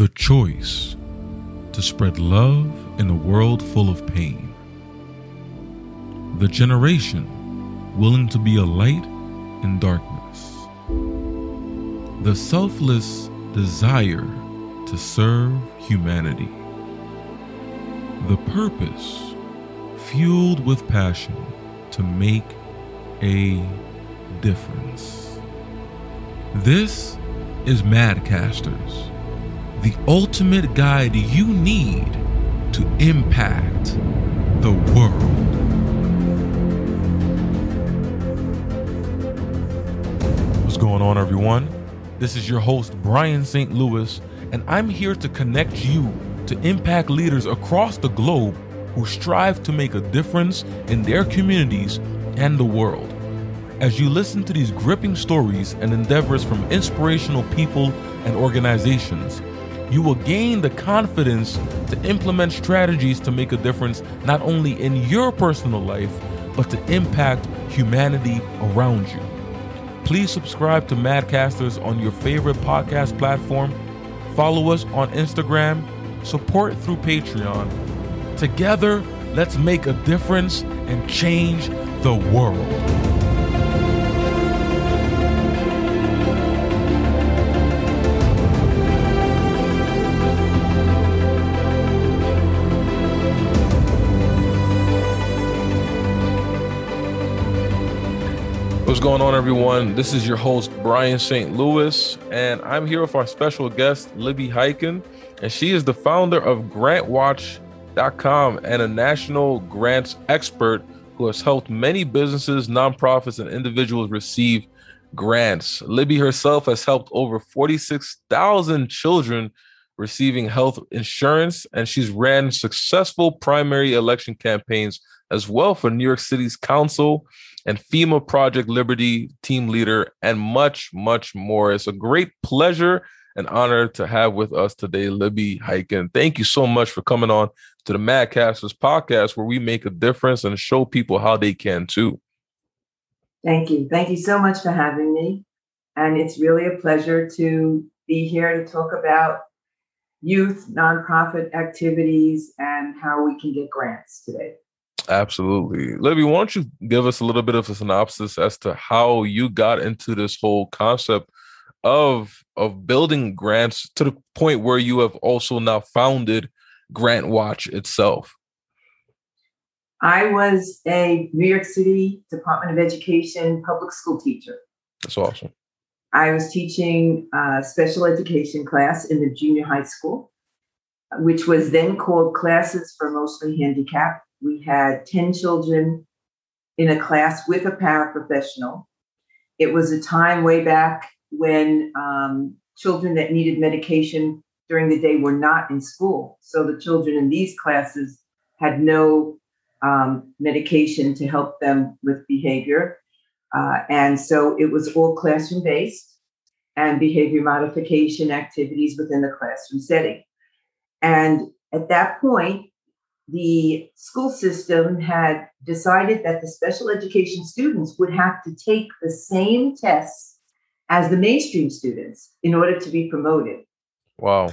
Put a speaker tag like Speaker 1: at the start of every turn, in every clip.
Speaker 1: The choice to spread love in a world full of pain. The generation willing to be a light in darkness. The selfless desire to serve humanity. The purpose fueled with passion to make a difference. This is Madcasters, the ultimate guide you need to impact the world. What's going on, everyone? This is your host, Brian St. Louis, and I'm here to connect you to impact leaders across the globe who strive to make a difference in their communities and the world. As you listen to these gripping stories and endeavors from inspirational people and organizations, you will gain the confidence to implement strategies to make a difference not only in your personal life, but to impact humanity around you. Please subscribe to Madcasters on your favorite podcast platform. Follow us on Instagram. Support through Patreon. Together, let's make a difference and change the world. What's going on, everyone? This is your host, Brian St. Louis, and I'm here with our special guest, Libby Hikind, and she is the founder of GrantWatch.com and a national grants expert who has helped many businesses, nonprofits, and individuals receive grants. Libby herself has helped over 46,000 children receiving health insurance, and she's ran successful primary election campaigns as well for New York City's council and FEMA Project Liberty team leader, and much, much more. It's a great pleasure and honor to have with us today, Libby Hikind. Thank you so much for coming on to the Madcasters podcast, where we make a difference and show people how they can too.
Speaker 2: Thank you. Thank you so much for having me. And it's really a pleasure to be here to talk about youth nonprofit activities and how we can get grants today.
Speaker 1: Absolutely. Libby, why don't you give us a little bit of a synopsis as to how you got into this whole concept of of building grants to the point where you have also now founded Grant Watch itself?
Speaker 2: I was a New York City Department of Education public school teacher.
Speaker 1: That's awesome.
Speaker 2: I was teaching a special education class in the junior high school, which was then called Classes for Mostly Handicapped we had 10 children in a class with a paraprofessional. It was a time way back when um, children that needed medication during the day were not in school. So the children in these classes had no um, medication to help them with behavior. Uh, and so it was all classroom based and behavior modification activities within the classroom setting. And at that point, the school system had decided that the special education students would have to take the same tests as the mainstream students in order to be promoted.
Speaker 1: Wow.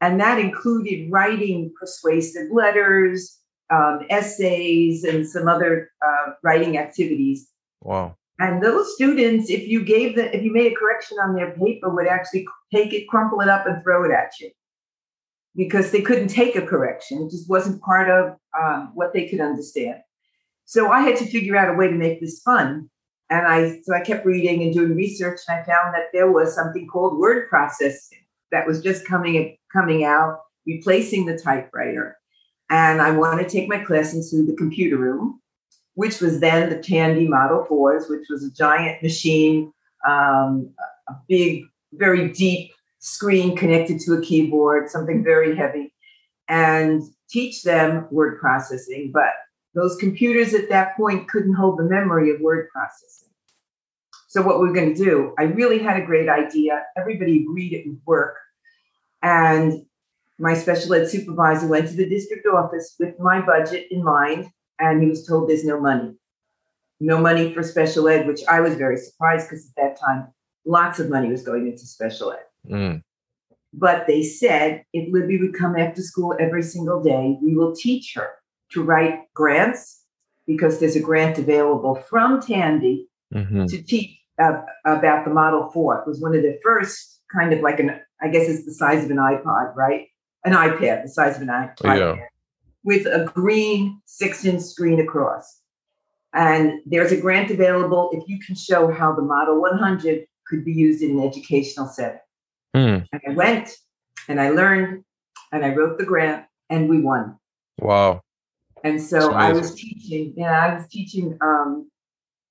Speaker 2: And that included writing persuasive letters, um, essays, and some other uh, writing activities.
Speaker 1: Wow.
Speaker 2: And those students, if you gave the, if you made a correction on their paper, would actually take it, crumple it up, and throw it at you because they couldn't take a correction. It just wasn't part of um, what they could understand. So I had to figure out a way to make this fun. And I so I kept reading and doing research, and I found that there was something called word processing that was just coming coming out, replacing the typewriter. And I wanted to take my class into the computer room, which was then the Tandy Model 4s, which was a giant machine, um, a big, very deep screen connected to a keyboard, something very heavy, and teach them word processing. But those computers at that point couldn't hold the memory of word processing. So, what we we're going to do, I really had a great idea. Everybody agreed it would work. And my special ed supervisor went to the district office with my budget in mind, and he was told there's no money. No money for special ed, which I was very surprised because at that time, lots of money was going into special ed. Mm. But they said if Libby would come after school every single day, we will teach her to write grants because there's a grant available from Tandy
Speaker 1: Mhm.
Speaker 2: to teach uh, about the Model 4. It was one of the first kind of like an, I guess it's the size of an iPod, right? An iPad, the size of an iPad,
Speaker 1: Yeah.
Speaker 2: with a green six inch screen across. And there's a grant available if you can show how the Model 100 could be used in an educational setting.
Speaker 1: Hmm.
Speaker 2: And I went and I learned and I wrote the grant and we won.
Speaker 1: Wow.
Speaker 2: And so I was teaching, yeah, I was teaching um,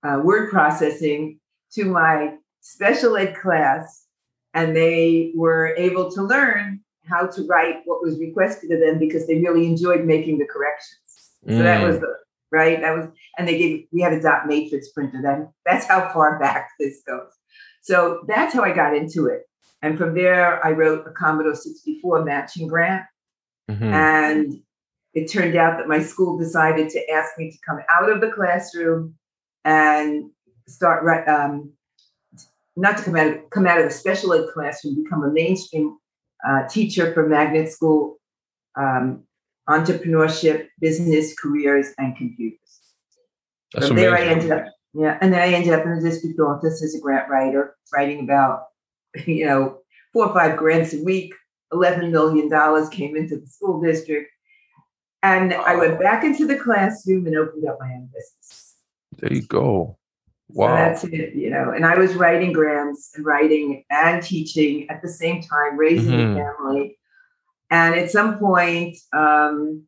Speaker 2: uh, word processing to my special ed class, and they were able to learn how to write what was requested of them because they really enjoyed making the corrections. So that
Speaker 1: Mm.
Speaker 2: was the right. That was, and they gave we had a dot matrix printer. Then that's how far back this goes. So that's how I got into it, and from there I wrote a Commodore 64 matching grant.
Speaker 1: Mhm.
Speaker 2: And it turned out that my school decided to ask me to come out of the classroom and start right um, not to come out of, come out of the special ed classroom, become a mainstream uh, teacher for magnet school, um, entrepreneurship, business, careers, and computers.
Speaker 1: That's
Speaker 2: From there, I ended up, yeah, and then I ended up in the district office as a grant writer, writing about, you know, four or five grants a week. Eleven million dollars came into the school district, and I went back into the classroom and opened up my own business.
Speaker 1: There you go.
Speaker 2: So
Speaker 1: Wow.
Speaker 2: that's it, you know. And I was writing grants and writing and teaching at the same time, raising
Speaker 1: Mhm.
Speaker 2: a family. And at some point, um,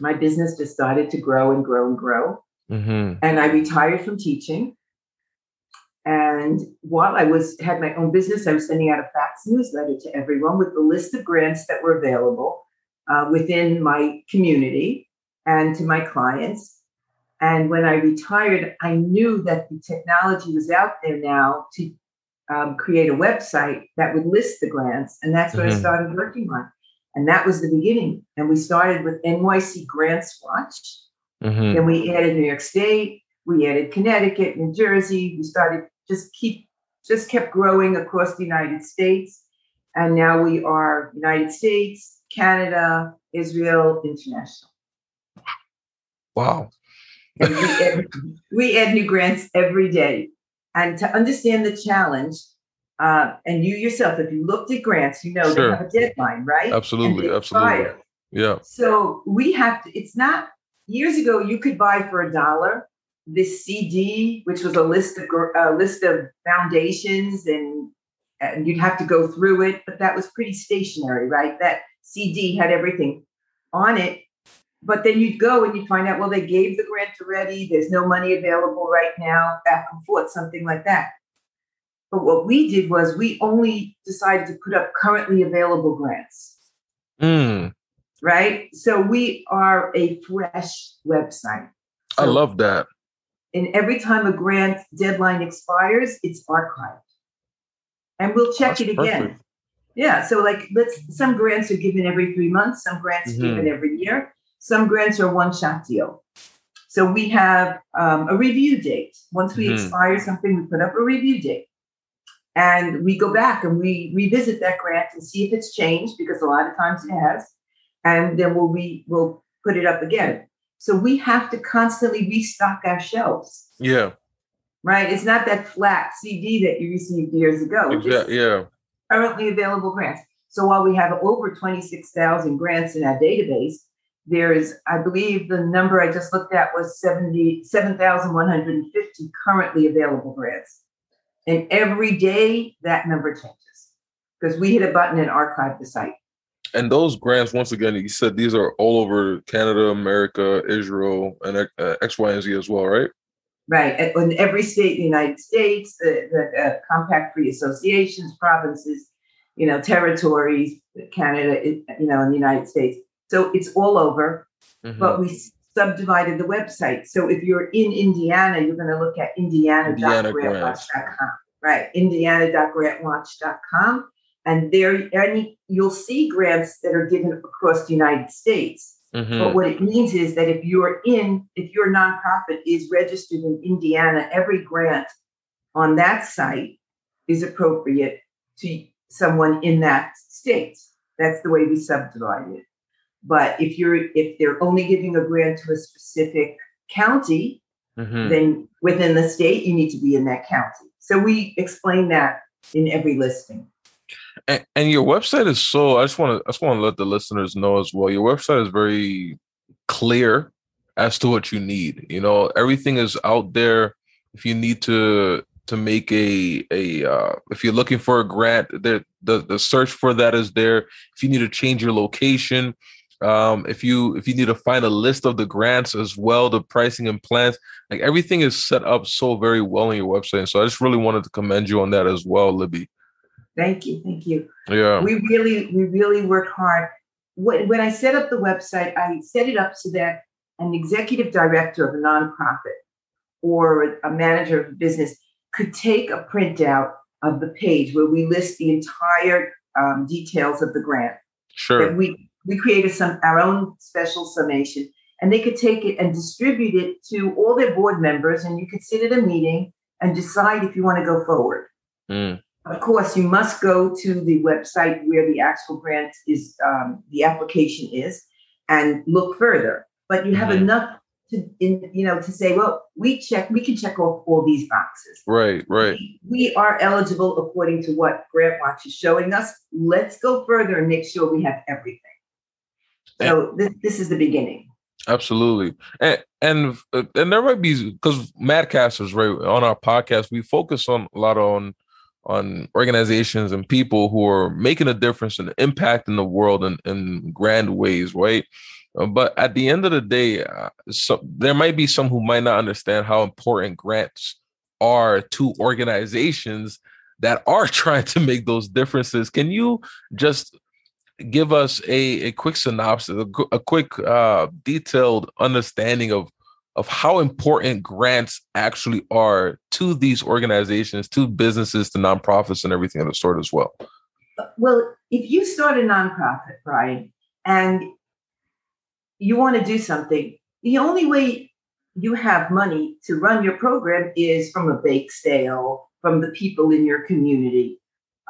Speaker 2: my business just started to grow and grow and grow
Speaker 1: hmm
Speaker 2: and I retired from teaching. And while I was had my own business, I was sending out a fax newsletter to everyone with the list of grants that were available uh, within my community and to my clients. And when I retired, I knew that the technology was out there now to um, create a website that would list the grants, and that's what I
Speaker 1: Mhm.
Speaker 2: started working on. And that was the beginning. And we started with NYC Grants Watch.
Speaker 1: hmm
Speaker 2: Then we added New York State, we added Connecticut, New Jersey. We started just keep just kept growing across the United States. And now we are United States, Canada, Israel, international.
Speaker 1: Wow.
Speaker 2: And we add, we add new grants every day. And to understand the challenge, uh, and you yourself, if you looked at grants, you know
Speaker 1: Sure.
Speaker 2: they have a deadline, right?
Speaker 1: Absolutely. Absolutely.
Speaker 2: expire.
Speaker 1: Yeah.
Speaker 2: So we have to, it's not, years ago, you could buy for a dollar this CD, which was a list of, a list of foundations and, and you'd have to go through it, but that was pretty stationary, right? That CD had everything on it. But then you'd go and you'd find out, well, they gave the grant already. There's no money available right now, back and forth, something like that. But what we did was we only decided to put up currently available grants
Speaker 1: Mm.
Speaker 2: right? So we are a fresh website.
Speaker 1: I love that.
Speaker 2: And every time a grant deadline expires, it's archived. And we'll check
Speaker 1: That's
Speaker 2: it again.
Speaker 1: perfect.
Speaker 2: Yeah. So like let's some grants are given every three months, some grants
Speaker 1: Mhm.
Speaker 2: are given every year, some grants are one shot deal. So we have um, a review date. Once we
Speaker 1: Mhm.
Speaker 2: expire something, we put up a review date. And we go back and we revisit that grant and see if it's changed because a lot of times it has. And then we'll re, we'll put it up again. So we have to constantly restock our shelves,
Speaker 1: Yeah.
Speaker 2: right? It's not that flat CD that you received years ago.
Speaker 1: Exactly. Yeah.
Speaker 2: currently available grants. So while we have over 26,000 grants in our database, there's, I believe the number I just looked at was 70, 7,150 currently available grants. And every day that number changes because we hit a button and archive the site.
Speaker 1: And those grants, once again, you said these are all over Canada, America, Israel, and uh, X, Y, and Z as well, right?
Speaker 2: Right. In every state in the United States, the, the uh, compact free associations, provinces, you know, territories, Canada, you know, in the United States. So it's all over.
Speaker 1: Mhm.
Speaker 2: but we subdivided the website. So if you're in Indiana, you're going to look at
Speaker 1: Indiana
Speaker 2: indiana.grantwatch.com, right? Indiana.grantwatch.com. And there, any you'll see grants that are given across the United States.
Speaker 1: Mhm.
Speaker 2: But what it means is that if you're in, if your nonprofit is registered in Indiana, every grant on that site is appropriate to someone in that state. That's the way we subdivide it. But if you're if they're only giving a grant to a specific county, mm-hmm. then within the state you need to be in that county. So we explain that in every listing.
Speaker 1: And, your website is so. I just want to. I just want to let the listeners know as well. Your website is very clear as to what you need. You know, everything is out there. If you need to to make a a uh, if you're looking for a grant, there the the search for that is there. If you need to change your location, um, if you if you need to find a list of the grants as well, the pricing and plans, like everything is set up so very well on your website. So I just really wanted to commend you on that as well, Libby.
Speaker 2: Thank you, thank you.
Speaker 1: Yeah,
Speaker 2: we really we really work hard. When, when I set up the website, I set it up so that an executive director of a nonprofit or a manager of a business could take a printout of the page where we list the entire um, details of the grant.
Speaker 1: Sure.
Speaker 2: We we created some our own special summation, and they could take it and distribute it to all their board members, and you could sit at a meeting and decide if you want to go forward. Mm. Of course, you must go to the website where the actual grant is, um, the application is, and look further. But you have mm-hmm. enough to, in, you know, to say, well, we check, we can check off all these boxes.
Speaker 1: Right, right.
Speaker 2: We, we are eligible according to what Grant Watch is showing us. Let's go further and make sure we have everything. So this, this is the beginning.
Speaker 1: Absolutely, and and uh, and there might be because Madcasters right on our podcast we focus on a lot on on organizations and people who are making a difference and impact in the world in, in grand ways, right? Uh, but at the end of the day, uh, so there might be some who might not understand how important grants are to organizations that are trying to make those differences. Can you just give us a, a quick synopsis, a, a quick uh, detailed understanding of of how important grants actually are to these organizations, to businesses, to nonprofits, and everything of the sort as well?
Speaker 2: Uh, well, if you start a nonprofit, Brian, and you want to do something, the only way you have money to run your program is from a bake sale, from the people in your community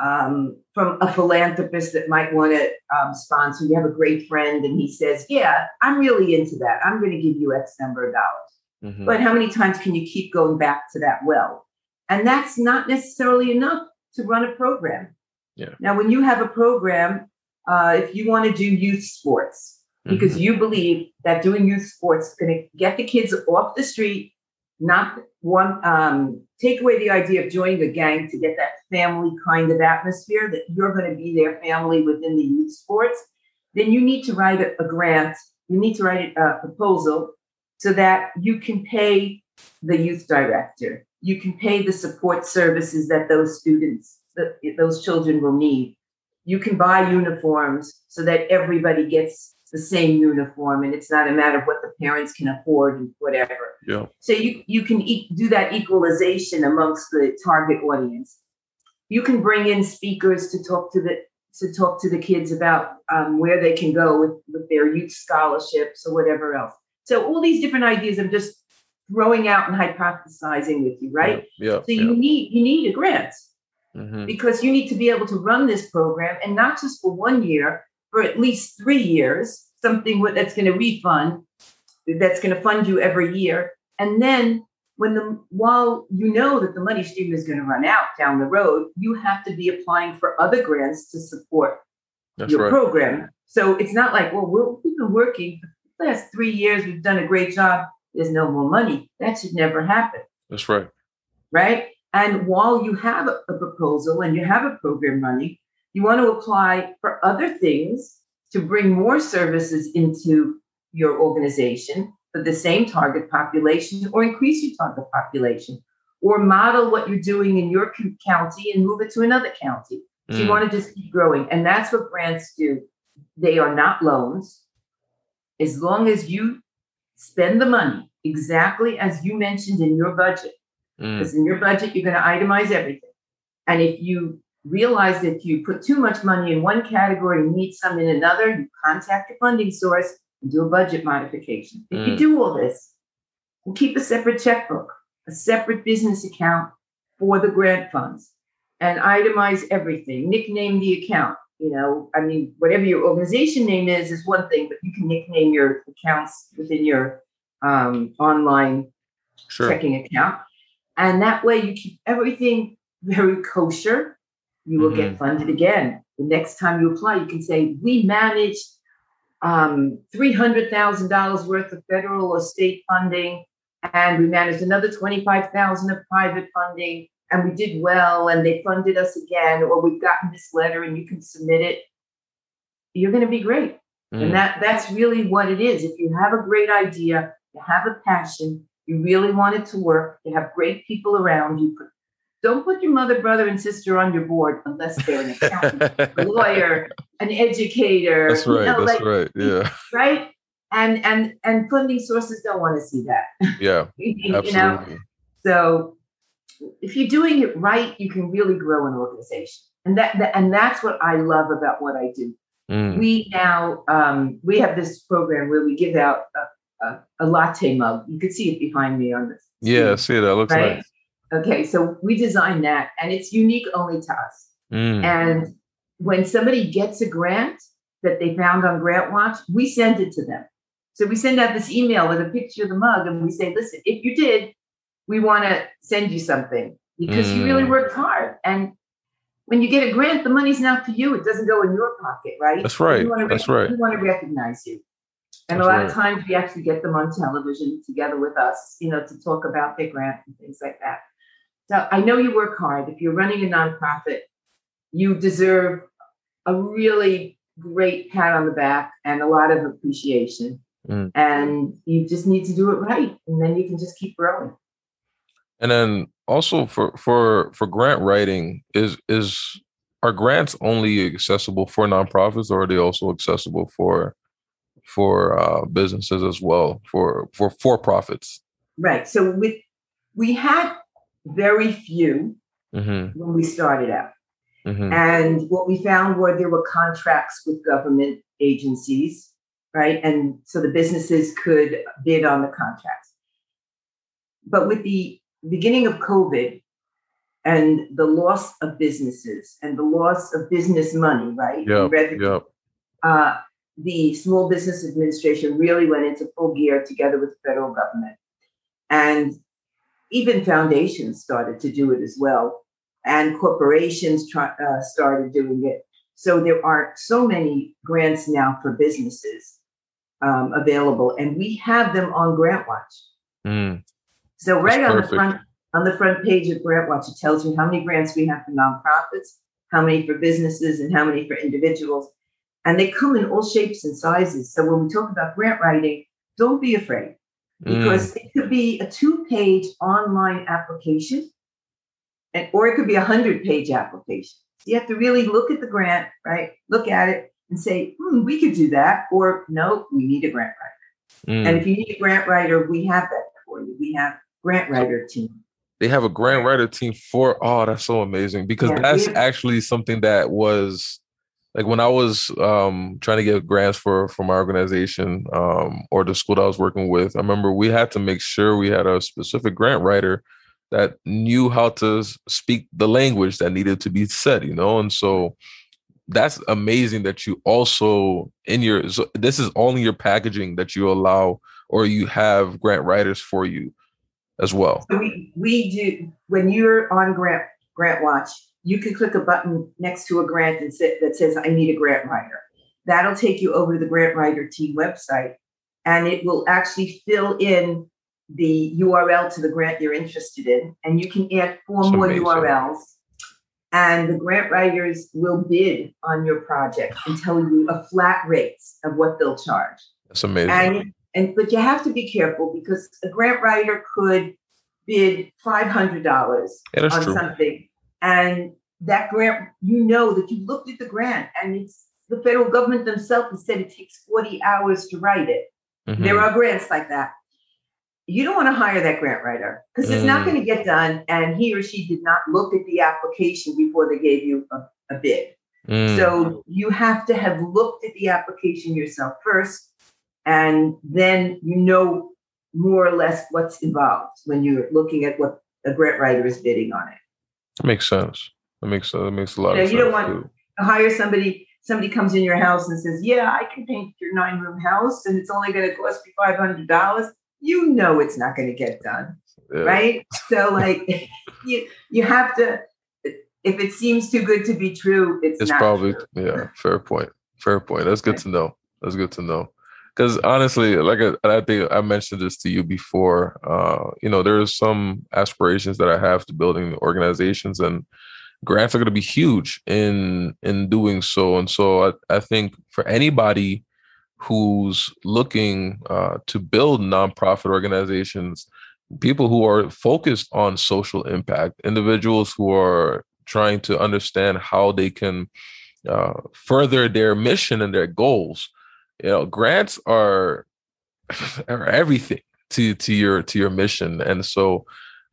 Speaker 2: um, from a philanthropist that might want to um, sponsor. You have a great friend, and he says, "Yeah, I'm really into that. I'm going to give you X number of dollars." Mm-hmm. But how many times can you keep going back to that well? And that's not necessarily enough to run a program.
Speaker 1: Yeah.
Speaker 2: Now, when you have a program, uh, if you want to do youth sports, because mm-hmm. you believe that doing youth sports is going to get the kids off the street not one um, take away the idea of joining a gang to get that family kind of atmosphere that you're going to be their family within the youth sports then you need to write a, a grant you need to write a proposal so that you can pay the youth director. You can pay the support services that those students that those children will need. You can buy uniforms so that everybody gets the same uniform and it's not a matter of what the parents can afford and whatever.
Speaker 1: Yeah.
Speaker 2: So you, you can e- do that equalization amongst the target audience. You can bring in speakers to talk to the to talk to the kids about um, where they can go with, with their youth scholarships or whatever else. So all these different ideas I'm just throwing out and hypothesizing with you, right?
Speaker 1: Yeah. yeah
Speaker 2: so you
Speaker 1: yeah.
Speaker 2: need you need a grant mm-hmm. because you need to be able to run this program and not just for one year, for at least three years, something that's going to refund, that's going to fund you every year. And then when the while you know that the money stream is going to run out down the road, you have to be applying for other grants to support that's your right. program. So it's not like, well, we have been working for the last three years, we've done a great job. There's no more money. That should never happen.
Speaker 1: That's right.
Speaker 2: Right. And while you have a proposal and you have a program running, you want to apply for other things to bring more services into your organization for the same target population or increase your target population or model what you're doing in your county and move it to another county. So mm. you want to just keep growing. And that's what grants do. They are not loans. As long as you spend the money exactly as you mentioned in your budget, mm. because in your budget, you're going to itemize everything. And if you realize that if you put too much money in one category and need some in another, you contact your funding source and do a budget modification. If mm. you do all this, we'll keep a separate checkbook, a separate business account for the grant funds. and itemize everything, nickname the account. You know, I mean, whatever your organization name is, is one thing, but you can nickname your accounts within your um, online sure. checking account. And that way you keep everything very kosher. You will mm-hmm. get funded again. The next time you apply, you can say, We managed um, $300,000 worth of federal or state funding, and we managed another 25,000 of private funding, and we did well, and they funded us again, or we've gotten this letter and you can submit it. You're going to be great. Mm. And that that's really what it is. If you have a great idea, you have a passion, you really want it to work, you have great people around you. Don't put your mother, brother, and sister on your board unless they're an accountant, a lawyer, an educator.
Speaker 1: That's right. You know, that's like, right. Yeah.
Speaker 2: Right. And and and funding sources don't want to see that.
Speaker 1: Yeah. you, absolutely. know.
Speaker 2: So if you're doing it right, you can really grow an organization. And that, that and that's what I love about what I do. Mm. We now um, we have this program where we give out a, a, a, latte mug. You can see it behind me on this.
Speaker 1: Yeah, see that looks right? Nice.
Speaker 2: Okay, so we designed that, and it's unique only to us. Mm. And when somebody gets a grant that they found on Grant Watch, we send it to them. So we send out this email with a picture of the mug, and we say, "Listen, if you did, we want to send you something because mm. you really mm. worked hard. And when you get a grant, the money's not for you. It doesn't go in your pocket, right?
Speaker 1: That's right. That's right.
Speaker 2: We want to recognize you. And That's a lot right. of times we actually get them on television together with us, you know, to talk about their grant and things like that. So I know you work hard. If you're running a nonprofit, you deserve a really great pat on the back and a lot of appreciation. Mm. And you just need to do it right. And then you can just keep growing.
Speaker 1: And then also for for for grant writing is is are grants only accessible for nonprofits or are they also accessible for for uh, businesses as well for for for profits?
Speaker 2: Right. So with we had very few mm-hmm. when we started out. Mm-hmm. And what we found were there were contracts with government agencies, right? And so the businesses could bid on the contracts. But with the beginning of COVID and the loss of businesses and the loss of business money, right?
Speaker 1: Yeah. Yep.
Speaker 2: Uh, the Small Business Administration really went into full gear together with the federal government. And even foundations started to do it as well. And corporations try, uh, started doing it. So there are so many grants now for businesses um, available, and we have them on GrantWatch. Mm. So right on the front on the front page of GrantWatch, it tells you how many grants we have for nonprofits, how many for businesses, and how many for individuals. And they come in all shapes and sizes. So when we talk about grant writing, don't be afraid because mm. it could be a two-page online application, and, or it could be a hundred-page application. So you have to really look at the grant, right? Look at it and say, hmm, we could do that, or no, we need a grant writer. Mm. And if you need a grant writer, we have that for you. We have grant writer team.
Speaker 1: They have a grant writer team for oh, that's so amazing because yeah, that's actually something that was like when I was um, trying to get grants for for my organization um, or the school that I was working with. I remember we had to make sure we had a specific grant writer that knew how to speak the language that needed to be said, you know, and so that's amazing that you also in your so this is only your packaging that you allow or you have grant writers for you as well?
Speaker 2: So we, we do when you're on Grant Grant Watch, you can click a button next to a grant that says I need a grant writer. That'll take you over to the grant writer team website, and it will actually fill in the URL to the grant you're interested in, and you can add four That's more amazing. URLs. And the grant writers will bid on your project and tell you a flat rate of what they'll charge.
Speaker 1: That's amazing.
Speaker 2: And and but you have to be careful because a grant writer could bid five hundred dollars
Speaker 1: yeah,
Speaker 2: on
Speaker 1: true.
Speaker 2: something, and that grant, you know that you looked at the grant, and it's the federal government themselves has said it takes forty hours to write it. Mm-hmm. There are grants like that. You don't want to hire that grant writer because it's mm. not going to get done, and he or she did not look at the application before they gave you a, a bid. Mm. So you have to have looked at the application yourself first and then you know more or less what's involved when you're looking at what a grant writer is bidding on it.
Speaker 1: Makes sense. That makes that makes a lot
Speaker 2: you know,
Speaker 1: of
Speaker 2: you
Speaker 1: sense.
Speaker 2: don't want
Speaker 1: too.
Speaker 2: to hire somebody. Somebody comes in your house and says, "Yeah, I can paint your nine room house, and it's only going to cost me five hundred dollars." You know it's not going to get done,
Speaker 1: Yeah.
Speaker 2: right? So, like, you you have to. If it seems too good to be true, it's,
Speaker 1: It's probably
Speaker 2: true.
Speaker 1: yeah. Fair point. Fair point. That's good to know. That's good to know. Because honestly, like I, I think I mentioned this to you before. Uh, you know, there's some aspirations that I have to building organizations, and grants are going to be huge in in doing so. And so I, I think for anybody who's looking uh, to build nonprofit organizations, people who are focused on social impact, individuals who are trying to understand how they can uh, further their mission and their goals. You know, grants are are everything to to your to your mission, and so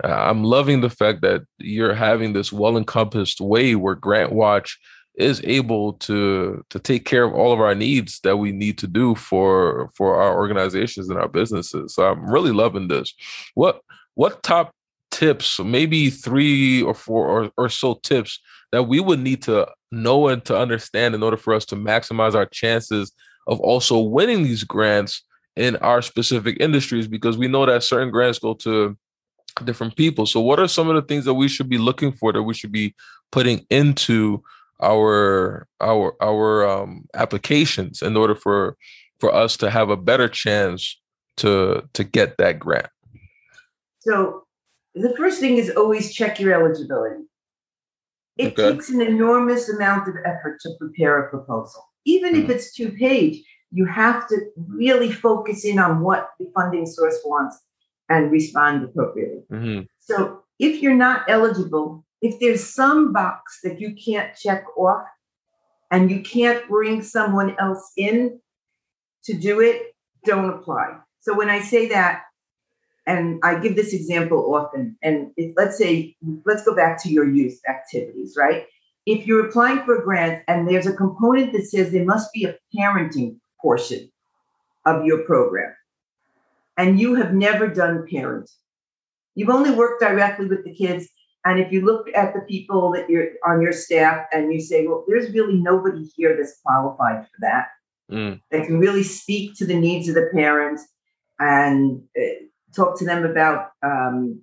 Speaker 1: uh, I'm loving the fact that you're having this well encompassed way where Grant Watch is able to to take care of all of our needs that we need to do for for our organizations and our businesses. So I'm really loving this. What what top tips, maybe three or four or, or so tips that we would need to know and to understand in order for us to maximize our chances of also winning these grants in our specific industries because we know that certain grants go to different people. So what are some of the things that we should be looking for that we should be putting into our our our um, applications in order for for us to have a better chance to to get that grant?
Speaker 2: So the first thing is always check your eligibility. It
Speaker 1: Okay.
Speaker 2: takes an enormous amount of effort to prepare a proposal. Even if
Speaker 1: Mhm.
Speaker 2: it's two page, you have to really focus in on what the funding source wants and respond appropriately.
Speaker 1: Mhm.
Speaker 2: So if you're not eligible, if there's some box that you can't check off and you can't bring someone else in to do it, don't apply. So when I say that, and I give this example often, and if, let's say, let's go back to your youth activities, right? If you're applying for a grant and there's a component that says there must be a parenting portion of your program, and you have never done parenting, You've only worked directly with the kids. And if you look at the people that you're on your staff and you say, well, there's really nobody here that's qualified for that,
Speaker 1: Mm.
Speaker 2: that can really speak to the needs of the parents and uh, talk to them about um,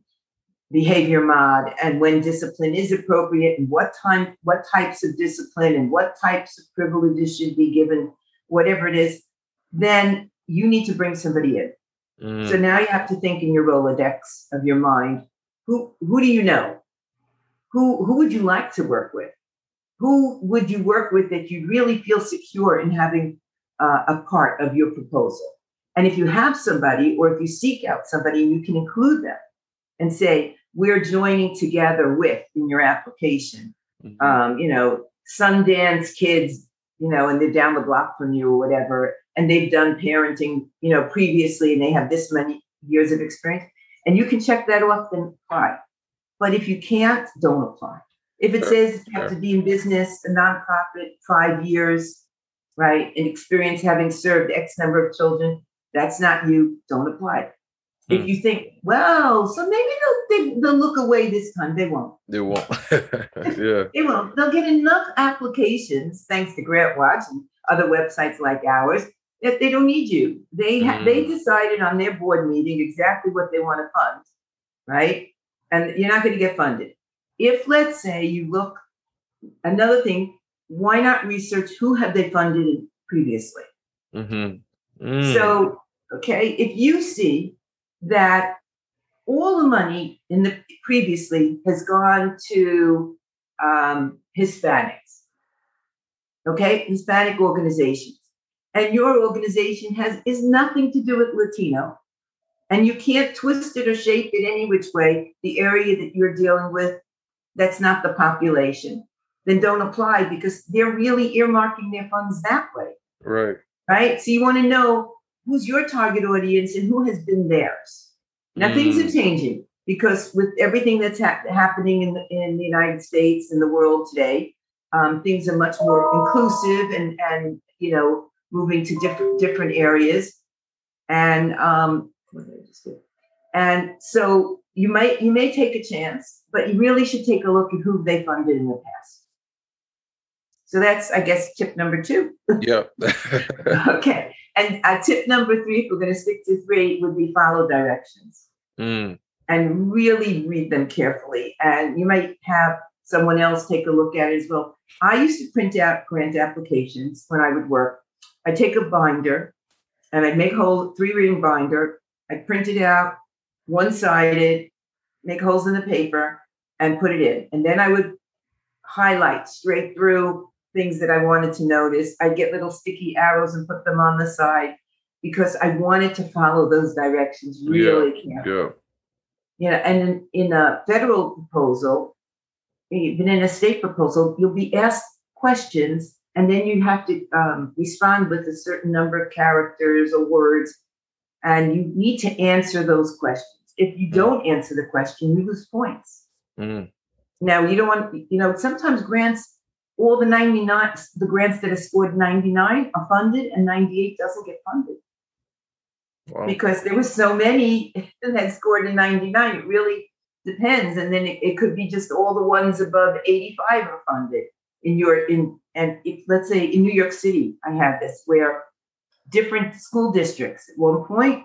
Speaker 2: behavior mod and when discipline is appropriate and what time, what types of discipline and what types of privileges should be given, whatever it is, then you need to bring somebody in.
Speaker 1: Mm.
Speaker 2: So now you have to think in your Rolodex of your mind, who who do you know? Who who would you like to work with? Who would you work with that you really feel secure in having uh, a part of your proposal? And if you have somebody, or if you seek out somebody, you can include them and say, "We're joining together with" in your application.
Speaker 1: Mhm.
Speaker 2: Um, you know, Sundance kids, you know, and they're down the block from you or whatever, and they've done parenting, you know, previously, and they have this many years of experience, and you can check that off and apply. But if you can't, don't apply. If it
Speaker 1: Sure,
Speaker 2: says you have
Speaker 1: sure.
Speaker 2: to be in business, a nonprofit, five years, right, and experience having served X number of children, that's not you. Don't apply.
Speaker 1: Hmm.
Speaker 2: If you think, well, so maybe they'll, they, they'll look away this time, they won't.
Speaker 1: They won't. yeah.
Speaker 2: They won't. They'll get enough applications thanks to Grant Watch and other websites like ours that they don't need you. They ha-
Speaker 1: Mm.
Speaker 2: they decided on their board meeting exactly what they want to fund, right? And you're not going to get funded. If let's say you look, another thing, why not research who have they funded previously?
Speaker 1: Mm-hmm. Mm.
Speaker 2: So, okay, if you see that all the money in the previously has gone to um, Hispanics, okay, Hispanic organizations, and your organization has is nothing to do with Latino, and you can't twist it or shape it any which way, the area that you're dealing with, that's not the population, then don't apply because they're really earmarking their funds that way.
Speaker 1: Right.
Speaker 2: right? So you want to know who's your target audience and who has been theirs. Now things are
Speaker 1: Mm.
Speaker 2: changing because with everything that's hap- happening in the, in the United States and the world today, um, things are much more inclusive and and you know moving to different different areas. And um, what did I just do? And so you might you may take a chance, but you really should take a look at who they funded in the past. So that's, I guess, tip number two.
Speaker 1: Yep.
Speaker 2: okay. And uh, tip number three, if we're going to stick to three, would be follow directions
Speaker 1: Mm,
Speaker 2: and really read them carefully. And you might have someone else take a look at it as well. I used to print out grant applications when I would work. I'd take a binder and I'd make a whole three ring binder. I'd print it out one sided, make holes in the paper, and put it in. And then I would highlight straight through things that I wanted to notice. I'd get little sticky arrows and put them on the side because I wanted to follow those directions really carefully.
Speaker 1: yeah.
Speaker 2: Know, and in, in a federal proposal, even in a state proposal, you'll be asked questions and then you have to um, respond with a certain number of characters or words, and you need to answer those questions. If you don't answer the question, you lose points.
Speaker 1: Mm,
Speaker 2: Now, you don't want, you know, sometimes grants, all the 99, the grants that are scored 99 are funded and 98 doesn't get funded
Speaker 1: wow.
Speaker 2: because there were so many that scored a 99. It really depends. And then it, it could be just all the ones above 85 are funded in your in and if let's say in New York City, I had this where different school districts at one point,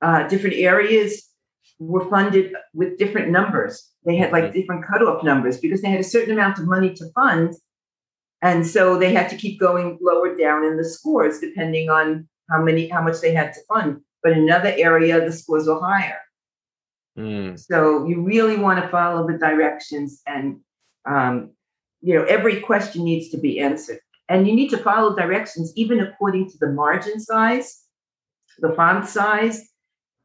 Speaker 2: uh, different areas were funded with different numbers. They had like different cutoff numbers because they had a certain amount of money to fund. And so they had to keep going lower down in the scores depending on how many how much they had to fund. But in another area, the scores were higher.
Speaker 1: Mm,
Speaker 2: So you really want to follow the directions, and um, you know every question needs to be answered, and you need to follow directions even according to the margin size, the font size,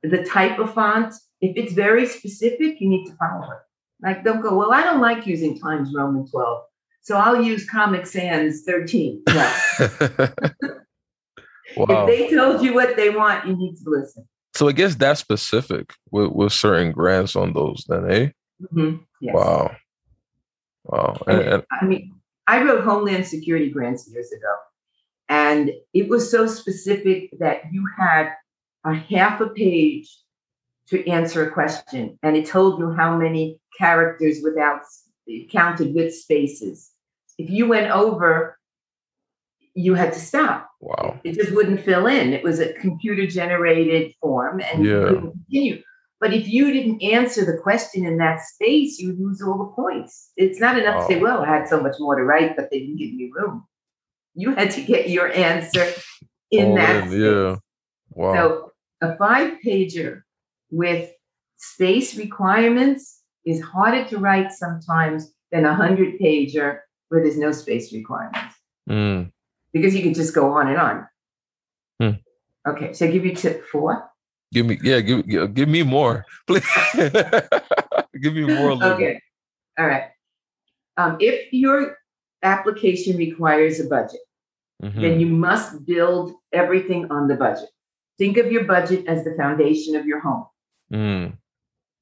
Speaker 2: the type of font. If it's very specific, you need to follow it. Like don't go, well, I don't like using Times Roman twelve, so I'll use Comic Sans thirteen. No.
Speaker 1: wow.
Speaker 2: If they told you what they want, you need to listen.
Speaker 1: so it gets that specific with, with certain grants on those then, eh?
Speaker 2: Mhm. Yes.
Speaker 1: Wow. Wow. And, and
Speaker 2: I mean, I wrote Homeland Security grants years ago, and it was so specific that you had a half a page to answer a question, and it told you how many characters without counted with spaces. If you went over, you had to stop.
Speaker 1: wow.
Speaker 2: It just wouldn't fill in. It was a computer generated form, and you couldn't continue. But if you didn't answer the question in that space, you would lose all the points. It's not enough to say, well, I had so much more to write, but they didn't give me room. You had to get your answer in
Speaker 1: All
Speaker 2: that
Speaker 1: in,
Speaker 2: space.
Speaker 1: yeah. Wow.
Speaker 2: So a five pager with space requirements is harder to write sometimes than a hundred pager where there's no space requirements
Speaker 1: Mm,
Speaker 2: because you can just go on and on.
Speaker 1: Hmm.
Speaker 2: Okay, so I give you tip four.
Speaker 1: give me yeah, give, give me more. Please. give me more.
Speaker 2: Okay, all right. Um, if your application requires a budget,
Speaker 1: Mhm.
Speaker 2: then you must build everything on the budget. Think of your budget as the foundation of your home
Speaker 1: Mm,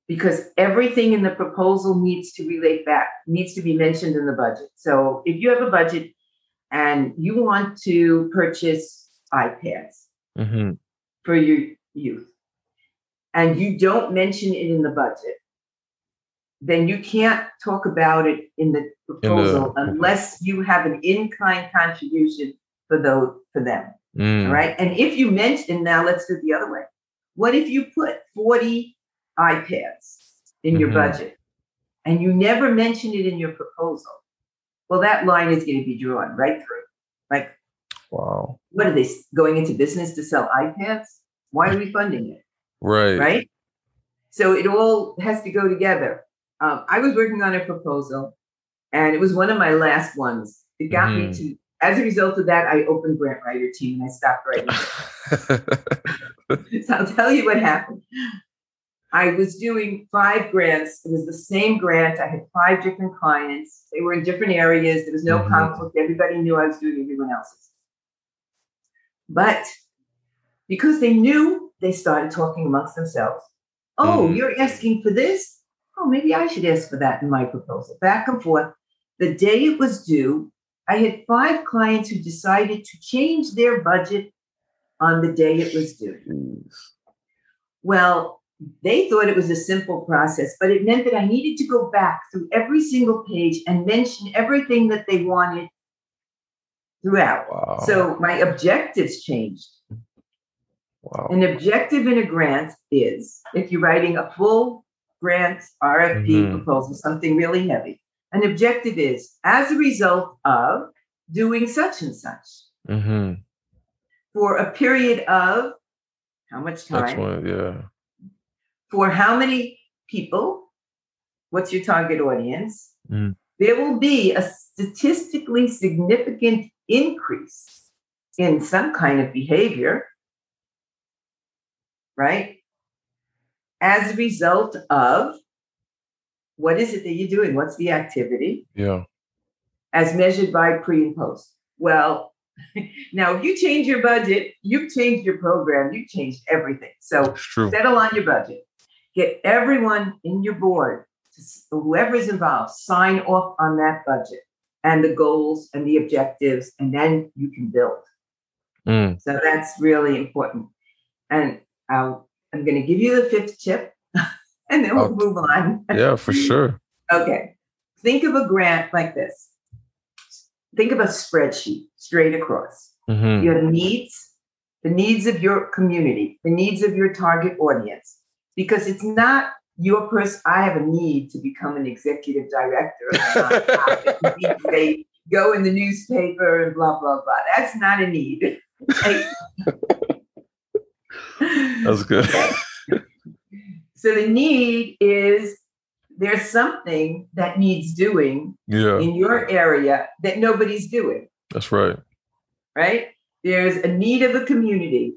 Speaker 2: because everything in the proposal needs to relate back, needs to be mentioned in the budget. So if you have a budget and you want to purchase iPads,
Speaker 1: mhm.
Speaker 2: for your youth and you don't mention it in the budget, then you can't talk about it in the proposal unless you have an in-kind contribution for those for them.
Speaker 1: Mm,
Speaker 2: All right. And if you mention now let's do it the other way. What if you put 40 iPads in your
Speaker 1: Mhm.
Speaker 2: budget and you never mention it in your proposal? Well, that line is going to be drawn right through. Like
Speaker 1: Wow.
Speaker 2: what are they going into business to sell iPads? Why are we funding it?
Speaker 1: Right.
Speaker 2: Right. So it all has to go together. Um, I was working on a proposal, and it was one of my last ones. It got me
Speaker 1: Mhm.
Speaker 2: to. As a result of that, I opened Grant Writer Team and I stopped writing. so I'll tell you what happened. I was doing five grants. It was the same grant. I had five different clients. They were in different areas. There was no
Speaker 1: Mhm.
Speaker 2: conflict. Everybody knew I was doing everyone else's. But because they knew, they started talking amongst themselves. Oh,
Speaker 1: Mhm.
Speaker 2: you're asking for this? Oh, maybe I should ask for that in my proposal. Back and forth. The day it was due, I had five clients who decided to change their budget on the day it was due.
Speaker 1: Jeez.
Speaker 2: Well, they thought it was a simple process, but it meant that I needed to go back through every single page and mention everything that they wanted throughout.
Speaker 1: Wow.
Speaker 2: So my objectives changed.
Speaker 1: wow.
Speaker 2: An objective in a grant is if you're writing a full grant RFP
Speaker 1: Mhm.
Speaker 2: proposal, something really heavy, an objective is as a result of doing such and such
Speaker 1: Mm-hmm.
Speaker 2: For a period of how much
Speaker 1: That's
Speaker 2: time?
Speaker 1: one. Yeah.
Speaker 2: For how many people? What's your target audience?
Speaker 1: Mm.
Speaker 2: There will be a statistically significant increase in some kind of behavior, right? As a result of what is it that you're doing? What's the activity
Speaker 1: Yeah.
Speaker 2: as measured by pre and post? Well, now if you change your budget, you've changed your program, you've changed everything. So settle on your budget. Get everyone in your board, to s- whoever is involved, sign off on that budget and the goals and the objectives, and then you can build.
Speaker 1: Mm.
Speaker 2: So that's really important. And I'll, I'm going to give you the fifth tip, and then we'll
Speaker 1: Oh.
Speaker 2: move on.
Speaker 1: Yeah, for sure.
Speaker 2: Okay. Think of a grant like this. Think of a spreadsheet straight across.
Speaker 1: Mm-hmm.
Speaker 2: Your needs, the needs of your community, the needs of your target audience, because it's not your person. I have a need to become an executive director. of a nonprofit. they go in the newspaper and blah blah blah. That's not a need.
Speaker 1: That's good.
Speaker 2: so the need is there's something that needs doing
Speaker 1: Yeah,
Speaker 2: in your area that nobody's doing,
Speaker 1: that's right.
Speaker 2: right? There's a need of a community.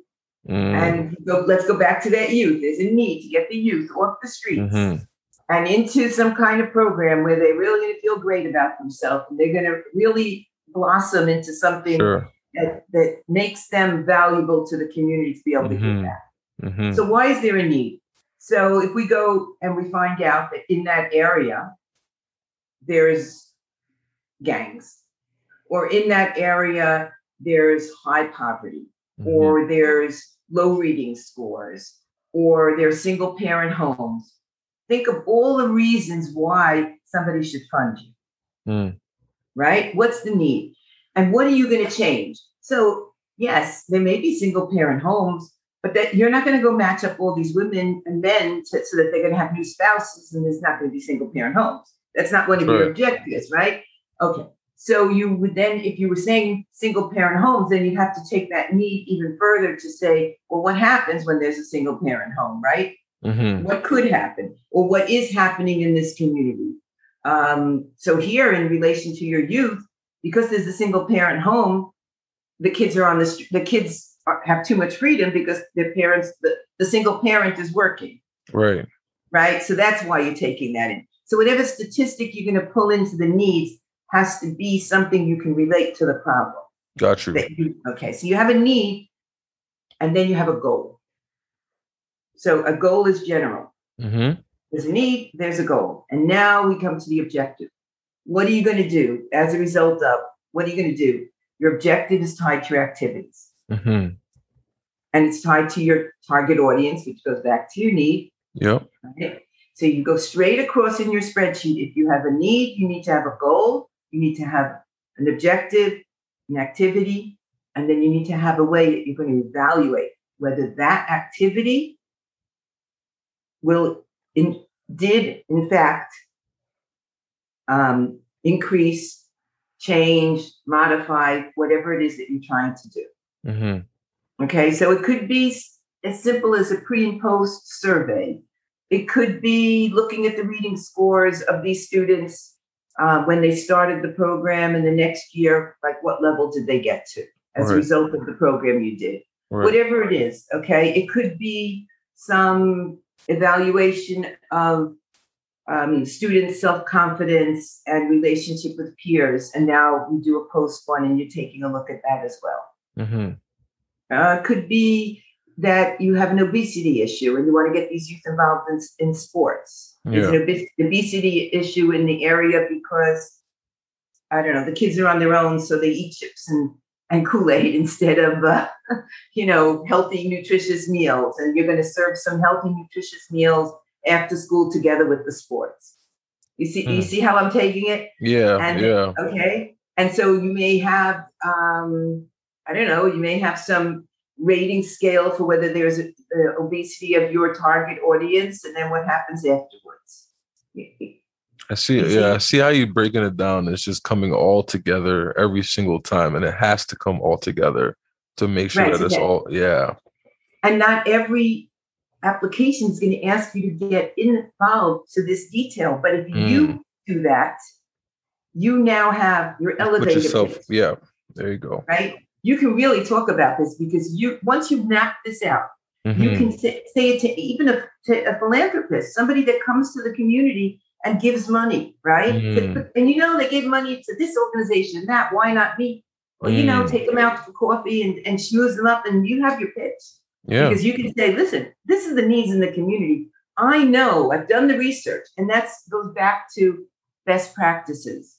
Speaker 1: Mm.
Speaker 2: And go, let's go back to that youth. There's a need to get the youth off the streets
Speaker 1: Mhm.
Speaker 2: and into some kind of program where they're really going to feel great about themselves and they're going to really blossom into something
Speaker 1: Sure.
Speaker 2: that, that makes them valuable to the community to be able to
Speaker 1: Mhm.
Speaker 2: give back.
Speaker 1: Mm-hmm.
Speaker 2: So why is there a need? So if we go and we find out that in that area there's gangs, or in that area there's high poverty,
Speaker 1: Mm-hmm.
Speaker 2: or there's low reading scores, or there's single parent homes. Think of all the reasons why somebody should fund you
Speaker 1: Mm.
Speaker 2: right? What's the need? And what are you going to change? So, yes, there may be single parent homes, but that you're not going to go match up all these women and men to, so that they're going to have new spouses and there's not going to be single parent homes. That's not one of your
Speaker 1: Right.
Speaker 2: objectives, right? Okay. So you would then, if you were saying single parent homes, then you'd have to take that need even further to say, well, what happens when there's a single parent home, right?
Speaker 1: Mm-hmm.
Speaker 2: what could happen or what is happening in this community. Um, so here, in relation to your youth, because there's a single parent home, the kids are on the st- the kids are, have too much freedom because their parents the, the single parent is working,
Speaker 1: Right.
Speaker 2: right? So that's why you're taking that in. So whatever statistic you're going to pull into the needs has to be something you can relate to the problem.
Speaker 1: Got you.
Speaker 2: You- okay, so you have a need, and then you have a goal. So a goal is general.
Speaker 1: Mm-hmm.
Speaker 2: There's a need, there's a goal. And now we come to the objective. What are you going to do as a result of what are you going to do? Your objective is tied to your activities
Speaker 1: Mm-hmm.
Speaker 2: and it's tied to your target audience, which goes back to your need.
Speaker 1: Yep.
Speaker 2: Right? So you go straight across in your spreadsheet. If you have a need, you need to have a goal, you need to have an objective, an activity, and then you need to have a way that you're going to evaluate whether that activity will in, did in fact um, increase, change, modify whatever it is that you're trying to do.
Speaker 1: Mm-hmm.
Speaker 2: Okay, so it could be as simple as a pre and post survey. It could be looking at the reading scores of these students uh, when they started the program and the next year, like what level did they get to as a result of the program you did?
Speaker 1: Right.
Speaker 2: Whatever it is, okay? It could be some evaluation of um, student self confidence and relationship with peers. And now you do a post one and you're taking a look at that as well.
Speaker 1: Mm-hmm.
Speaker 2: Uh, could be that you have an obesity issue and you want to get these youth involved in, in sports.
Speaker 1: Yeah.
Speaker 2: an obes- obesity issue in the area because I don't know the kids are on their own, so they eat chips and and Kool-Aid instead of, uh, you know, healthy, nutritious meals. And you're going to serve some healthy, nutritious meals after school together with the sports. You see, you
Speaker 1: Hmm.
Speaker 2: see how I'm taking it?
Speaker 1: Yeah,
Speaker 2: And-
Speaker 1: yeah.
Speaker 2: Okay. And so you may have, um, I don't know, you may have some rating scale for whether there's a, a obesity of your target audience, and then what happens afterwards.
Speaker 1: I see it. Yeah, I
Speaker 2: see-
Speaker 1: how you're breaking it down. It's just coming all together every single time, and it has to come all together to make sure
Speaker 2: Right,
Speaker 1: that it's
Speaker 2: that-
Speaker 1: all. Yeah,
Speaker 2: And not every application is going to ask you to get involved to this detail. But if
Speaker 1: Mm.
Speaker 2: you do that, you now have your elevator
Speaker 1: yourself. Yeah, there you go.
Speaker 2: right? You can really talk about this because you once you've mapped this out, you
Speaker 1: Mhm.
Speaker 2: can say, say it to even a, to a philanthropist, somebody that comes to the community and gives money, right?
Speaker 1: Mm.
Speaker 2: And you know they gave money to this organization and that. Why not me? Well, you know,
Speaker 1: Mm.
Speaker 2: take them out for coffee and, and schmooze them up, and you have your pitch
Speaker 1: Yeah,
Speaker 2: because you can say, listen, this is the needs in the community. I know, I've done the research, and that's goes back to best practices.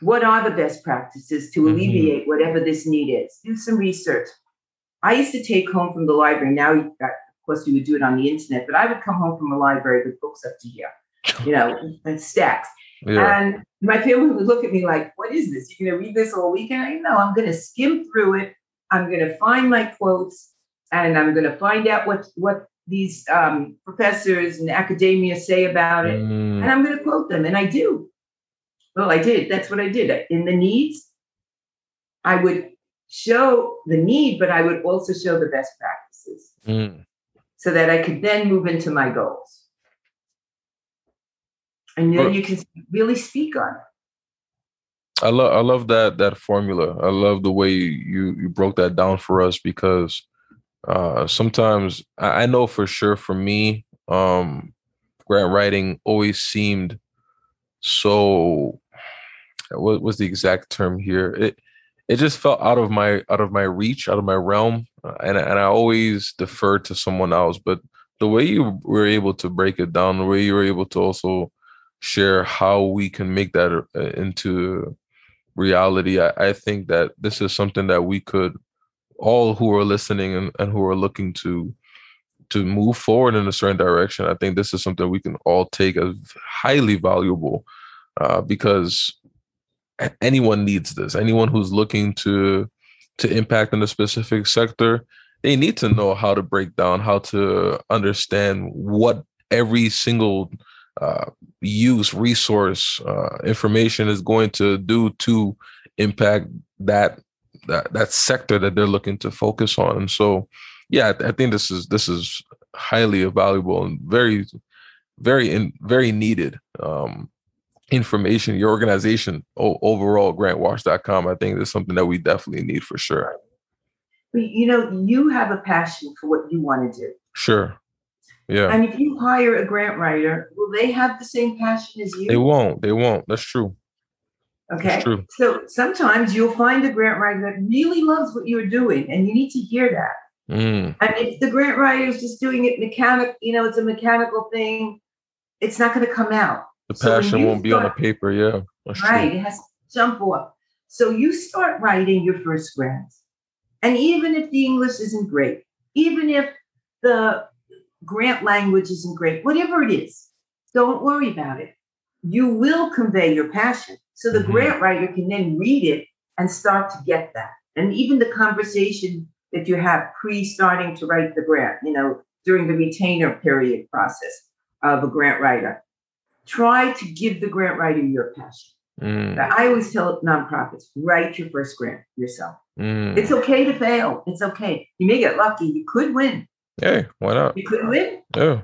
Speaker 2: What are the best practices to
Speaker 1: Mhm.
Speaker 2: alleviate whatever this need is? Do some research. I used to take home from the library. Now, of course, we would do it on the internet, but I would come home from the library with books up to here, you know, and stacks.
Speaker 1: yeah.
Speaker 2: And my family would look at me like, what is this? You're going to read this all weekend? I know, I'm going to skim through it. I'm going to find my quotes and I'm going to find out what, what these um, professors and academia say about it.
Speaker 1: Mm.
Speaker 2: And I'm going to quote them. And I do. Well, I did. That's what I did. In the needs, I would show the need, but I would also show the best practices
Speaker 1: Mm.
Speaker 2: so that I could then move into my goals. And then
Speaker 1: Well-
Speaker 2: you can really speak on it.
Speaker 1: I love I love that that formula. I love the way you you broke that down for us because uh sometimes I, I know for sure for me, um grant writing always seemed so what was the exact term here? It it just felt out of my out of my reach, out of my realm, uh, and and I always defer to someone else. But the way you were able to break it down, the way you were able to also share how we can make that uh, into reality, I, I think that this is something that we could all who are listening and, and who are looking to to move forward in a certain direction. I think this is something we can all take as highly valuable uh, because anyone needs this. Anyone who's looking to to impact in a specific sector, they need to know how to break down, how to understand what every single uh, use, resource, uh, information is going to do to impact that that that sector that they're looking to focus on. And so, yeah, I, I think this is this is highly valuable and very, very in very needed. Um, information your organization o- overall grantwatch.com i think is something that we definitely need for sure
Speaker 2: But, you know, you have a passion for what you want to do.
Speaker 1: sure yeah
Speaker 2: And if you hire a grant writer, will they have the same passion as you?
Speaker 1: they won't they won't that's true
Speaker 2: okay.
Speaker 1: that's true
Speaker 2: So sometimes you'll find a grant writer that really loves what you're doing, and you need to hear that.
Speaker 1: mm,
Speaker 2: And if the grant writer is just doing it mechanic, you know, it's a mechanical thing, it's not going to come out.
Speaker 1: The passion
Speaker 2: you
Speaker 1: won't be on the paper yeah
Speaker 2: right?
Speaker 1: true
Speaker 2: It has to jump off. So you start writing your first grant. And even if the English isn't great, even if the grant language isn't great, whatever it is, don't worry about it. You will convey your passion. So the
Speaker 1: Mhm.
Speaker 2: grant writer can then read it and start to get that. And even the conversation that you have pre starting to write the grant, you know, during the retainer period process of a grant writer, try to give the grant writer your passion.
Speaker 1: Mm,
Speaker 2: I always tell nonprofits, write your first grant yourself.
Speaker 1: mm.
Speaker 2: It's okay to fail. It's okay. You may get lucky. You could win.
Speaker 1: hey why not
Speaker 2: You could win,
Speaker 1: yeah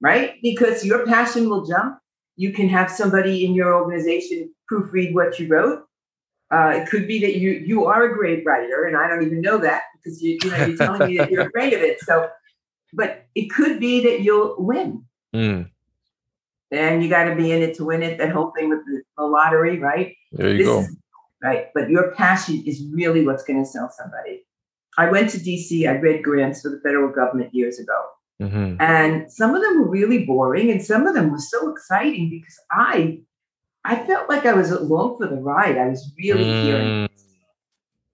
Speaker 2: right? Because your passion will jump. You can have somebody in your organization proofread what you wrote. Uh, it could be that you you are a great writer, and I don't even know that because you, you know you're telling me that you're afraid of it. So, but it could be that you'll win,
Speaker 1: mm,
Speaker 2: and you got to be in it to win it. That whole thing with the, the lottery, right?
Speaker 1: there you
Speaker 2: This
Speaker 1: go
Speaker 2: is- right. But your passion is really what's going to sell somebody. I went to DC. I read grants for the federal government years ago,
Speaker 1: hmm
Speaker 2: and some of them were really boring, and some of them were so exciting because I, I felt like I was along for the ride. I was really hearing.
Speaker 1: Mm,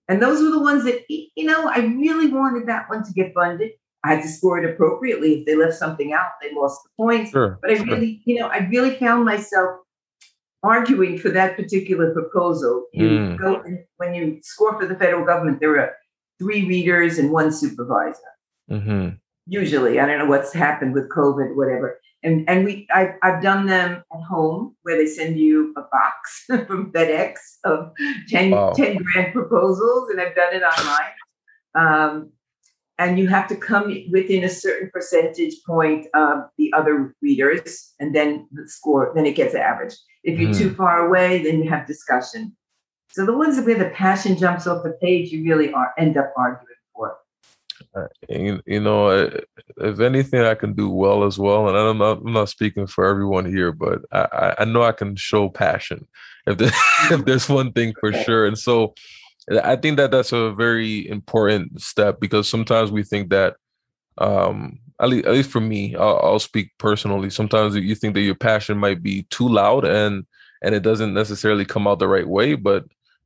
Speaker 2: And those were the ones that, you know, I really wanted that one to get funded. I had to score it appropriately. If they left something out, they lost the points.
Speaker 1: Sure,
Speaker 2: but I
Speaker 1: sure.
Speaker 2: really, you know, I really found myself arguing for that particular proposal. You
Speaker 1: Mm.
Speaker 2: go when you score for the federal government, there are three readers and one supervisor.
Speaker 1: hmm
Speaker 2: Usually, I don't know what's happened with COVID, whatever. And and we, I, I've done them at home where they send you a box from FedEx of 10,
Speaker 1: Wow.
Speaker 2: 10 grand proposals, and I've done it online. Um, and you have to come within a certain percentage point of the other readers, and then the score, then it gets averaged. If you're
Speaker 1: Mhm.
Speaker 2: too far away, then you have discussion. So the ones where the passion jumps off the page, you really are end up arguing for.
Speaker 1: you, you know, uh, if anything, I can do well as well. And I'm not, I'm not speaking for everyone here, but I, I- know I can show passion if, there, if there's one thing for sure. And so I think that that's a very important step because sometimes we think that, um, at least, at least for me, I'll, I'll speak personally. Sometimes you think that your passion might be too loud and and it doesn't necessarily come out the right way, but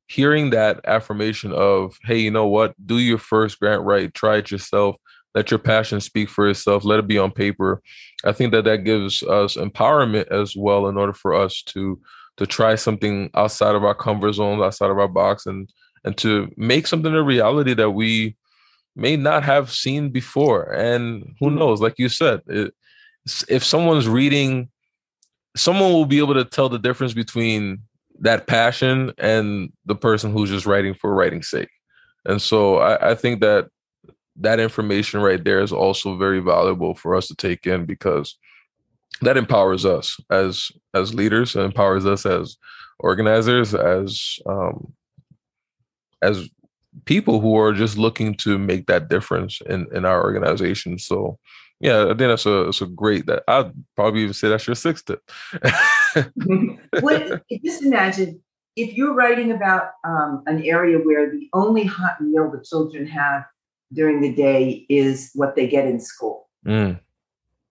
Speaker 1: hearing that affirmation of hey you know what do your first grant right try it yourself let your passion speak for itself let it be on paper i think that that gives us empowerment as well in order for us to to try something outside of our comfort zone outside of our box and and to make something a reality that we may not have seen before and who knows like you said it, if someone's reading someone will be able to tell the difference between that passion and the person who's just writing for writing's sake. And so I, I think that that information right there is also very valuable for us to take in because that empowers us as as leaders and empowers us as organizers as um as people who are just looking to make that difference in in our organization so yeah i think that's a it's a great that i'd probably even say that's your sixth tip
Speaker 2: what, just imagine if you're writing about um, an area where the only hot meal the children have during the day is what they get in school,
Speaker 1: Mm,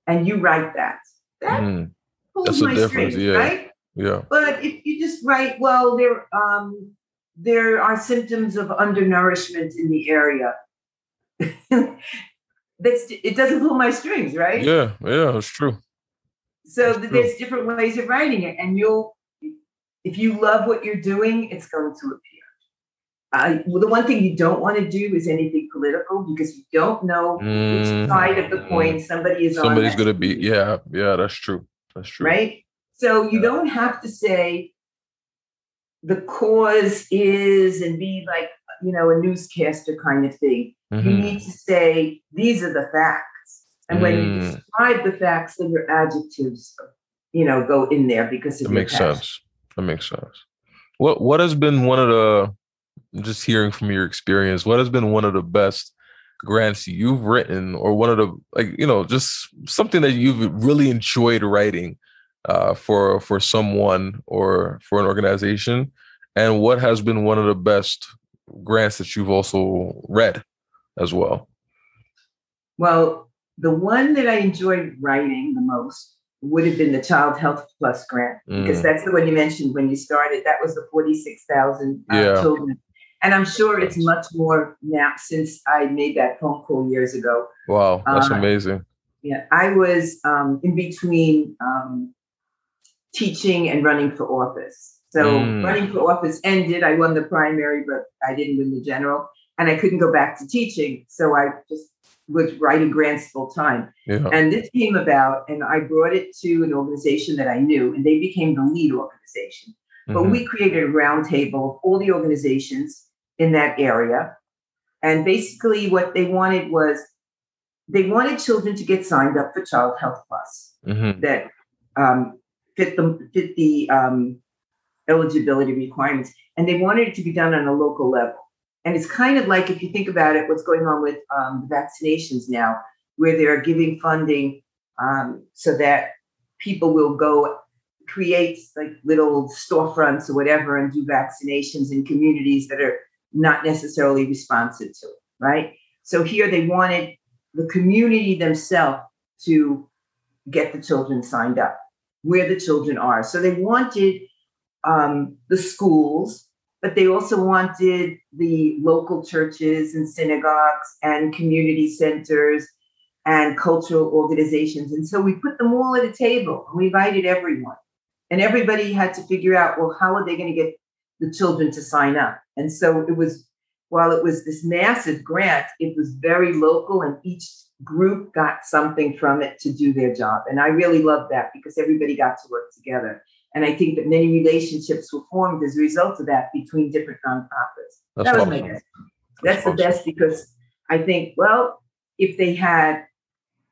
Speaker 2: and you write that. That
Speaker 1: mm,
Speaker 2: pulls
Speaker 1: That's a difference,
Speaker 2: strings,
Speaker 1: yeah.
Speaker 2: right?
Speaker 1: yeah
Speaker 2: But if you just write, well, there um, there are symptoms of undernourishment in the area. That's it doesn't pull my strings, right?
Speaker 1: yeah yeah it's true
Speaker 2: So
Speaker 1: That's
Speaker 2: th-
Speaker 1: true.
Speaker 2: there's different ways of writing it, and you'll, if you love what you're doing, it's going to appear. Uh, well, the one thing you don't want to do is anything political because you don't know which
Speaker 1: Mhm.
Speaker 2: side of the coin somebody is on.
Speaker 1: somebody's gonna be yeah yeah that's true that's true
Speaker 2: right. So you
Speaker 1: Yeah.
Speaker 2: don't have to say the cause is and be like you know a newscaster kind of thing. You
Speaker 1: Mhm.
Speaker 2: need to say these are the facts, and when you
Speaker 1: Mm.
Speaker 2: describe the facts, then your adjectives, you know, go in there because it
Speaker 1: makes
Speaker 2: passion.
Speaker 1: sense that makes sense what what has been one of the just hearing from your experience what has been one of the best grants you've written or one of the like you know just something that you've really enjoyed writing uh, for for someone or for an organization and what has been one of the best grants that you've also read as well
Speaker 2: Well, the one that I enjoyed writing the most would have been the Child Health Plus grant because
Speaker 1: Mm.
Speaker 2: that's the one you mentioned when you started. That was the forty-six thousand uh,
Speaker 1: Yeah.
Speaker 2: children, and I'm sure it's much more now since I made that phone call years ago.
Speaker 1: wow that's
Speaker 2: Uh,
Speaker 1: amazing
Speaker 2: Yeah, I was um, in between um, teaching and running for office. So
Speaker 1: Mm.
Speaker 2: running for office ended. I won the primary, but I didn't win the general, and I couldn't go back to teaching. So I just was writing grants full time.
Speaker 1: yeah
Speaker 2: And this came about, and I brought it to an organization that I knew, and they became the lead organization. But
Speaker 1: Mhm.
Speaker 2: we created a roundtable of all the organizations in that area. And basically, what they wanted was they wanted children to get signed up for Child Health Plus
Speaker 1: Mhm.
Speaker 2: that um, fit the fit the um, eligibility requirements, and they wanted it to be done on a local level. And it's kind of like if you think about it, what's going on with um, the vaccinations now, where they're giving funding um, so that people will go create like little storefronts or whatever and do vaccinations in communities that are not necessarily responsive to it, right? So here they wanted the community themselves to get the children signed up where the children are. So they wanted um, the schools but they also wanted the local churches and synagogues and community centers and cultural organizations. And so we put them all at a table and we invited everyone. And everybody had to figure out, well, how are they going to get the children to sign up? And so it was, while it was this massive grant, it was very local and each group got something from it to do their job. And I really loved that because everybody got to work together. And I think that many relationships were formed as a result of that between different nonprofits. That's that was awesome. my best. That's, That's the awesome. best because I think, well, if they had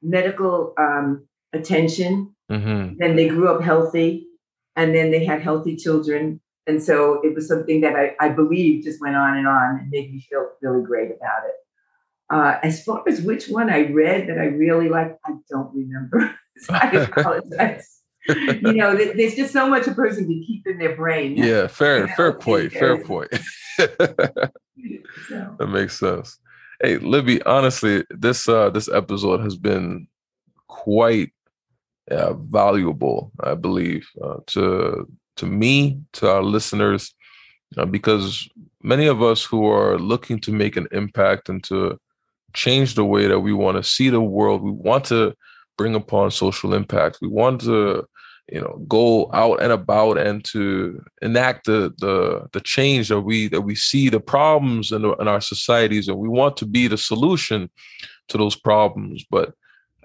Speaker 2: medical um, attention, mm-hmm. then they grew up healthy, and then they had healthy children. And so it was something that I, I believe just went on and on and made me feel really great about it. Uh, as far as which one I read that I really liked, I don't remember. I apologize you know, there's just so much a person can keep in their brain.
Speaker 1: Yeah, fair, you know, fair point, fair point. so. That makes sense. Hey, Libby, honestly, this uh this episode has been quite uh, valuable, I believe, uh, to to me, to our listeners, uh, because many of us who are looking to make an impact and to change the way that we want to see the world, we want to bring upon social impact. We want to you know go out and about and to enact the the the change that we that we see the problems in, in our societies and we want to be the solution to those problems. But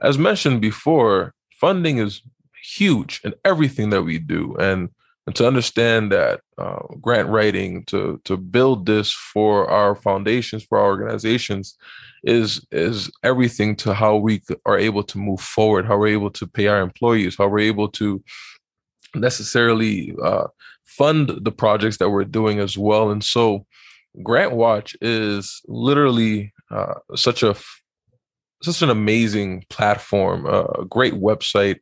Speaker 1: as mentioned before funding is huge in everything that we do. And and to understand that uh, grant writing to to build this for our foundations for our organizations is is everything to how we are able to move forward how we're able to pay our employees how we're able to necessarily uh, fund the projects that we're doing as well. And so grant watch is literally uh, such a such an amazing platform a great website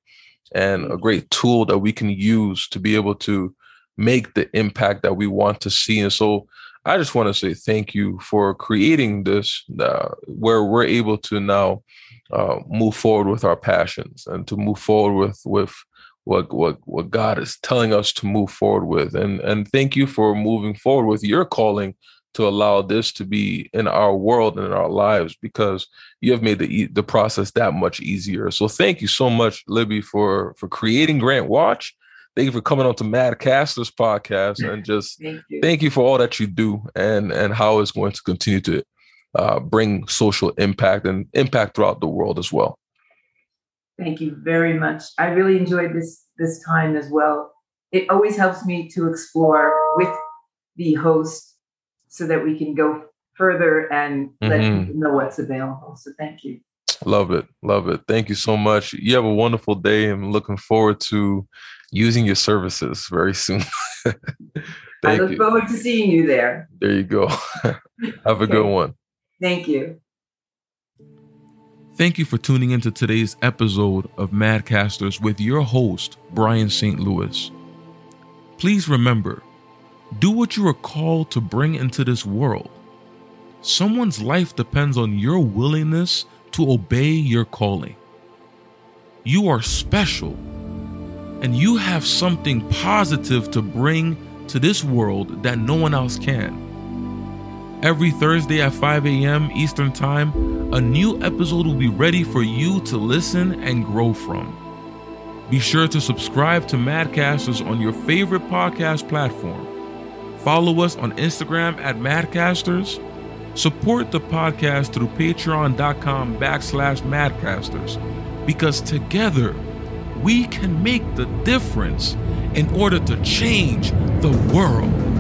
Speaker 1: and a great tool that we can use to be able to make the impact that we want to see and so I just want to say thank you for creating this, uh, where we're able to now uh, move forward with our passions and to move forward with with what what what God is telling us to move forward with. And and thank you for moving forward with your calling to allow this to be in our world and in our lives because you have made the the process that much easier. So thank you so much, Libby, for for creating Grant Watch thank you for coming on to Madcasters podcast and just thank you. thank you for all that you do and and how it's going to continue to uh, bring social impact and impact throughout the world as well.
Speaker 2: Thank you very much. I really enjoyed this this time as well. It always helps me to explore with the host so that we can go further and let mm-hmm. people know what's available. So thank you.
Speaker 1: Love it. Love it. Thank you so much. You have a wonderful day. I'm looking forward to using your services very soon.
Speaker 2: I look you. forward to seeing you there.
Speaker 1: There you go. Have a okay. good one.
Speaker 2: Thank you.
Speaker 1: Thank you for tuning into today's episode of Madcasters with your host, Brian St. Louis. Please remember do what you are called to bring into this world. Someone's life depends on your willingness to obey your calling. You are special and you have something positive to bring to this world that no one else can. Every Thursday at 5 a.m. Eastern Time, a new episode will be ready for you to listen and grow from. Be sure to subscribe to Madcasters on your favorite podcast platform. Follow us on Instagram at Madcasters. Support the podcast through patreon.com backslash madcasters because together we can make the difference in order to change the world.